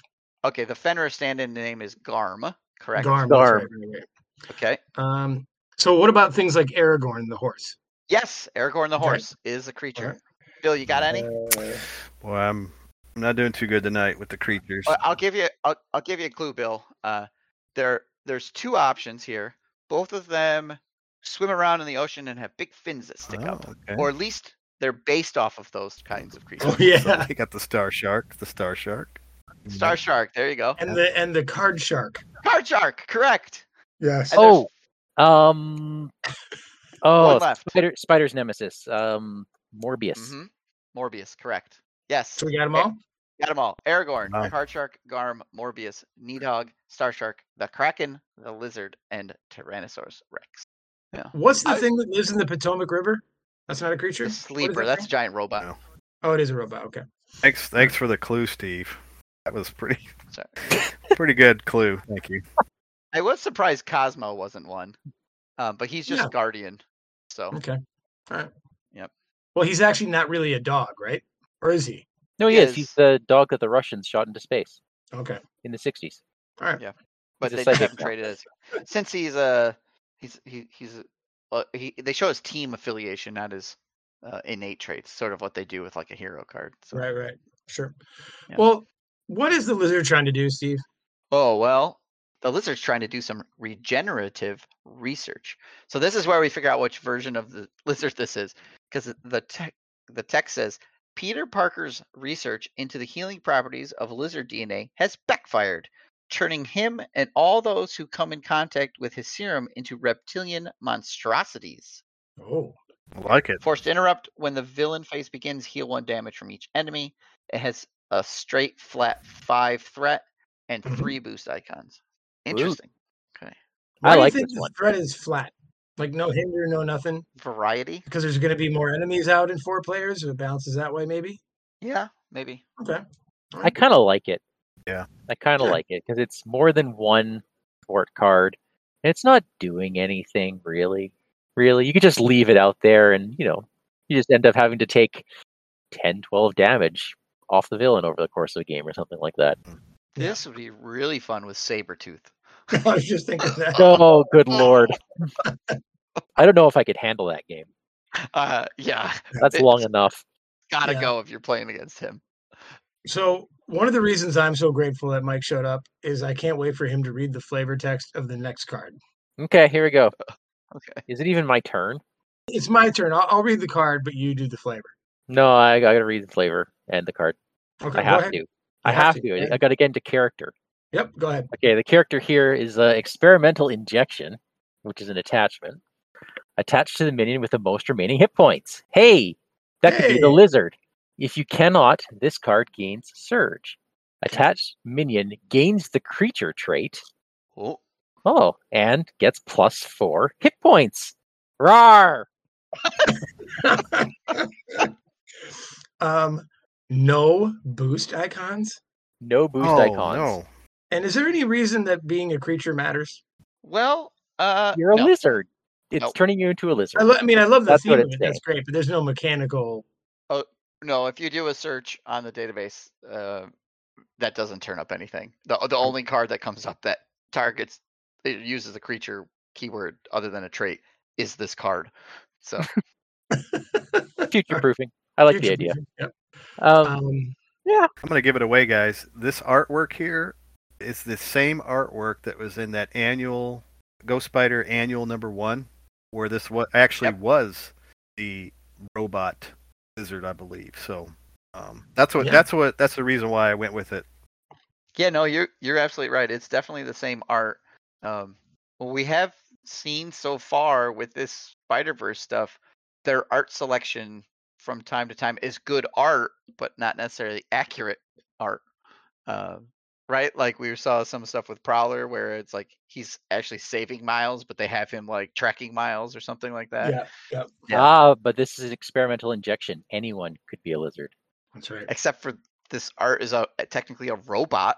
Okay, the Fenrir stand-in name is Garm, correct? Garm. that's Garm. right, right, right. Okay. Um, so what about things like Aragorn, the horse? Yes, Aragorn the Okay. horse is a creature. Alright. Bill, you got any? Uh, Boy, I'm I'm not doing too good tonight with the creatures. I'll give you I'll, I'll give you a clue, Bill. Uh, there there's two options here. Both of them swim around in the ocean and have big fins that stick Oh, up, okay. or at least they're based off of those kinds of creatures. oh yeah, So we got the star shark. The star shark. Star shark, there you go. and the and the card shark. Card shark, correct. Yes. And Oh, um, oh, one left. Spider, Spider's nemesis. Um, Morbius. hmm Morbius, correct. Yes, So we got them Eh, all. got them all. Aragorn, Wow. Card Shark, Garm, Morbius, Needhog, Star Shark, the Kraken, the Lizard, and Tyrannosaurus Rex. What's the I- thing that lives in the Potomac River? That's not a creature. The What is sleeper, that that's a giant robot. No. Oh, it is a robot. Okay. Thanks, thanks for the clue, Steve. That was pretty, Sorry. pretty good clue. Thank you. I was surprised Cosmo wasn't one, um, but he's just Yeah. Guardian. So Okay. All right. Yep. Well, he's actually not really a dog, right? Or is he? No, he He is. is. He's the dog that the Russians shot into space Okay. in the '60s. All right. Yeah. but they psychic haven't traded as since he's a he's he, he's uh, he they show his team affiliation, not his uh, innate traits. Sort of what they do with like a hero card. So. Right. Right. Sure. Yeah. Well, what is the lizard trying to do, Steve? Oh well, the lizard's trying to do some regenerative research. So this is where we figure out which version of the lizard this is, because the tech the text says Peter Parker's research into the healing properties of lizard DNA has backfired, turning him and all those who come in contact with his serum into reptilian monstrosities. Oh. I like it. Forced to interrupt when the villain phase begins, heal one damage from each enemy. It has a straight flat five threat and Mhm. three boost icons. Ooh. Interesting. Okay. Why I do you think this the one. threat is flat? Like no hinder, no nothing? Variety? Because there's going to be more enemies out in four players. So it balances that way, maybe. Yeah, maybe. Okay. All I kind of like it. Yeah. I kind of Sure. like it because it's more than one sport card. And it's not doing anything really. Really, you could just leave it out there, and you know, you just end up having to take 10, 12 damage off the villain over the course of a game or something like that. This would be really fun with Sabretooth. I was just thinking that. Oh, good lord! I don't know if I could handle that game. Uh, yeah, That's It's- long enough. gotta Yeah. go if you're playing against him. So one of the reasons I'm so grateful that Mike showed up is I can't wait for him to read the flavor text of the next card. Okay, here we go. Okay. Is it even my turn? It's my turn. I'll, I'll read the card, but you do the flavor. No, I, I gotta read the flavor and the card. Okay, I have ahead. to. I have have to, to. I- gotta get into character. Yep, go ahead. Okay, the character here is uh, experimental injection, which is an attachment attached to the minion with the most remaining hit points. Hey, that could be the lizard. If you cannot, this card gains surge. Attached minion gains the creature trait. Oh, Oh, and gets plus four hit points. Rar! um, no boost icons. No boost oh, icons. no. And is there any reason that being a creature matters? well, uh, You're a no. lizard. It's Nope. turning you into a lizard. I, lo- I mean, I love the That's theme of it. That's great, but there's no mechanical. No, if you do a search on the database, uh, that doesn't turn up anything. The the only card that comes up that targets it uses a creature keyword other than a trait is this card. So Future proofing. I like the idea. proofing. Yep. Um, Um, I'm going to give it away, guys. This artwork here is the same artwork that was in that annual Ghost Spider annual number one, where this what actually Yep. was the robot lizard, I believe. So um, that's what Yeah. that's what that's the reason why I went with it. yeah, no, you're you're absolutely right. It's definitely the same art. Um, what we have seen so far with this Spider Verse stuff, their art selection from time to time is good art, but not necessarily accurate art. Um, right? Like we saw some stuff with Prowler where it's like he's actually saving miles, but they have him like tracking miles or something like that. yeah, yep, yeah. Ah, but this is an experimental injection. Anyone could be a lizard. that's right. Except for this art is a technically a robot.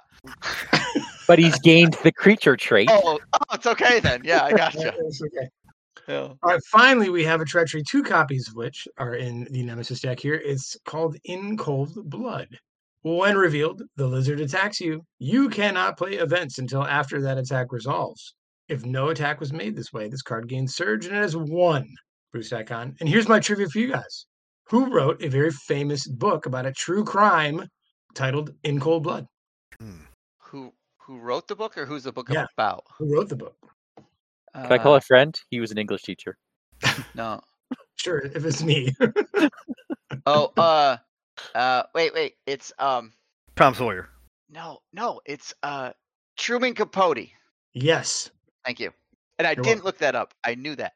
But he's gained the creature trait. Oh, oh, it's okay then. Yeah, I gotcha. It's okay. Yeah. All right, finally, we have a treachery, two copies of which are in the Nemesis deck here. It's called In Cold Blood. When revealed, the lizard attacks you. You cannot play events until after that attack resolves. If no attack was made this way, this card gains Surge and it has one boost icon. And here's my trivia for you guys Who wrote a very famous book about a true crime titled In Cold Blood? Hmm. Who who wrote the book or who's the book Yeah. about? Who wrote the book? Can I call Uh, a friend? He was an English teacher. No. Sure, if it's me. Oh, uh, uh, wait, wait. It's um, Tom Sawyer. no, no. It's uh, Truman Capote. yes. Thank you. And I You're didn't look that up. I knew that.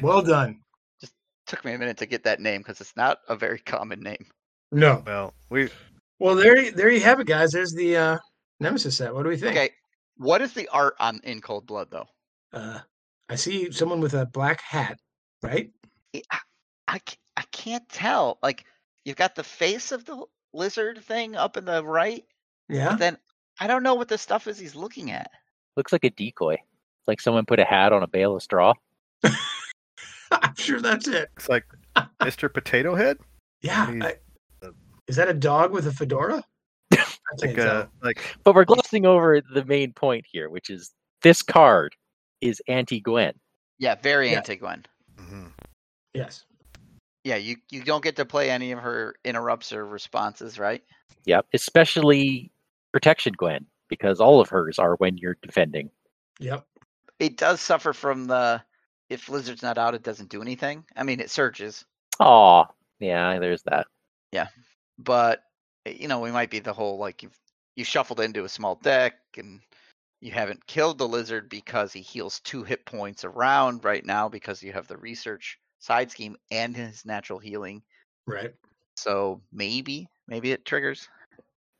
Well done. Just took me a minute to get that name because it's not a very common name. No. Well, we Well, there, there you have it, guys. There's the uh, Nemesis set. What do we think? Okay, what is the art on In Cold Blood though? Uh, I see someone with a black hat, right? I- I, I, I can't tell. Like you've got the face of the lizard thing up in the right, Yeah. but then I don't know what the stuff is he's looking at. Looks like a decoy. It's like someone put a hat on a bale of straw. I'm sure that's it. It's like Mr. Potato Head. Yeah. I- is that a dog with a fedora? I can't Like uh, like But we're glossing over the main point here, which is this card is anti Gwen. Yeah, very Yeah. anti Gwen. mhm. Yes. Yeah, you you don't get to play any of her interrupts or responses, right? Yep. Especially protection Gwen, because all of hers are when you're defending. Yep. It does suffer from the if Lizard's not out, it doesn't do anything. I mean, it surges, Oh, Yeah, there's that. Yeah, but eh, you know, we might be the whole like you've you shuffled into a small deck and you haven't killed the lizard because he heals two hit points around right now because you have the research side scheme and his natural healing. Right. So maybe, maybe it triggers.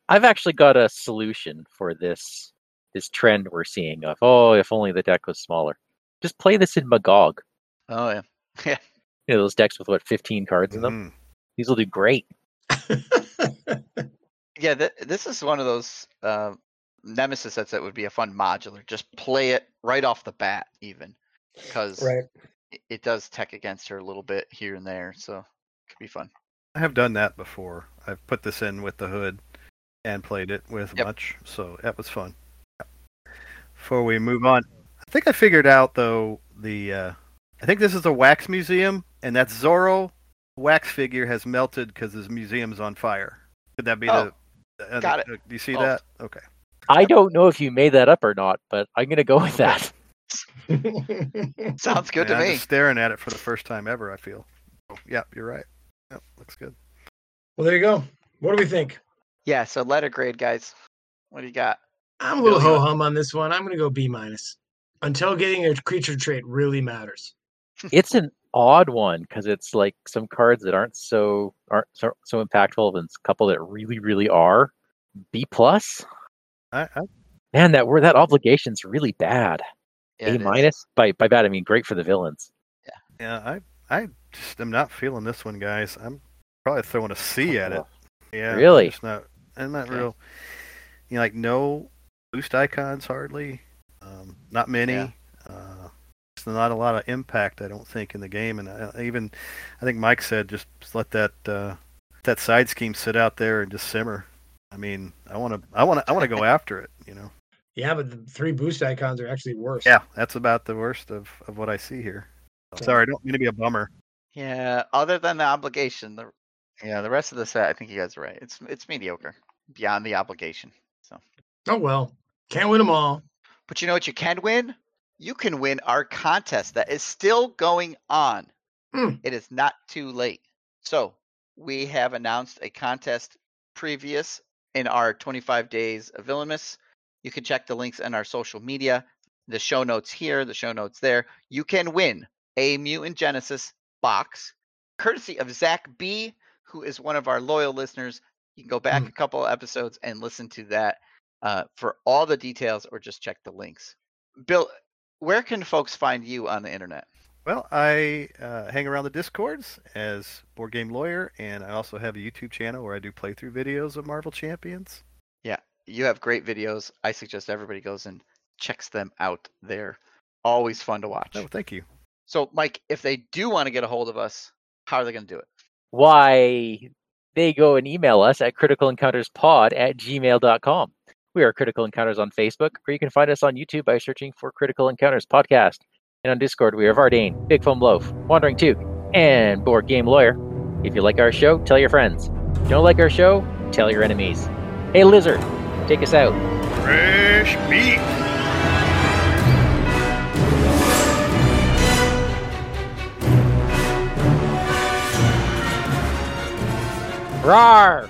I've actually got a solution for this this trend we're seeing of oh, if only the deck was smaller. Just play this in Magog. Oh yeah, yeah. You know, those decks with what, 15 cards in them? Mhm. These will do great. Yeah, th- this is one of those uh, Nemesis sets that would be a fun modular. Just play it right off the bat, even because right. it, it does tech against her a little bit here and there, so it could be fun. I have done that before. I've put this in with the hood and played it with Yep. much, so that was fun. Before we move on, I think I figured out though the uh, I think this is a wax museum, and that Zorro wax figure has melted because his museum's on fire. Could that be Oh, the? uh, got it. uh, Do you see Oh. that? Okay. I don't know if you made that up or not, but I'm gonna go with that. Sounds good Yeah, to I'm me. staring at it for the first time ever. I feel. Oh, yeah, you're right. Yep, looks good. well, there you go. What do we think? Yeah. So letter grade, guys. What do you got? I'm a little ho hum on this one. I'm going to go B minus. Until getting a creature trait really matters. It's an odd one because it's like some cards that aren't so aren't so, so impactful, and a couple that really, really are. B plus. I, I, Man, that word that obligation's really bad. Yeah, A minus. By by bad I mean great for the villains. yeah, Yeah, I, I just am not feeling this one, guys. I'm probably throwing a C at it. Yeah, I'm Really? just not. I'm not Okay. real. You know, like no boost icons hardly. Um, not many. Yeah. Uh, just not a lot of impact, I don't think, in the game. And I, I even, I think Mike said just let that uh, that side scheme sit out there and just simmer. I mean, I want to, I want to, I want to go after it. You know. Yeah, but the three boost icons are actually worse. Yeah, that's about the worst of, of what I see here. Sorry, I don't mean to be a bummer. Yeah. Other than the obligation, the yeah, the rest of the set, I think you guys are right. It's it's mediocre beyond the obligation. So, Oh, well. Can't win them all. but you know what? You can win. You can win our contest that is still going on. Hmm. It is not too late. So we have announced a contest previous in our 25 days of Villainous. You can check the links in our social media, the show notes here, the show notes there. You can win a Mutant Genesis box, courtesy of Zach B, who is one of our loyal listeners. You can go back Hmm. a couple of episodes and listen to that uh, for all the details, or just check the links. Bill, where can folks find you on the internet? Well, I uh, hang around the discords as board game lawyer, and I also have a YouTube channel where I do playthrough videos of Marvel Champions. Yeah, you have great videos. I suggest everybody goes and checks them out. They're always fun to watch. Oh, thank you. So, Mike, if they do want to get a hold of us, how are they going to do it? Why they go and email us at criticalencounterspod at gmail.com. We are Critical Encounters on Facebook, or you can find us on YouTube by searching for Critical Encounters Podcast. And on Discord, we are Vardane, Big Foam Loaf, Wandering Took, and Board Game Lawyer. If you like our show, tell your friends. If you don't like our show, tell your enemies. Hey, Lizard, take us out. Fresh meat. Rawr!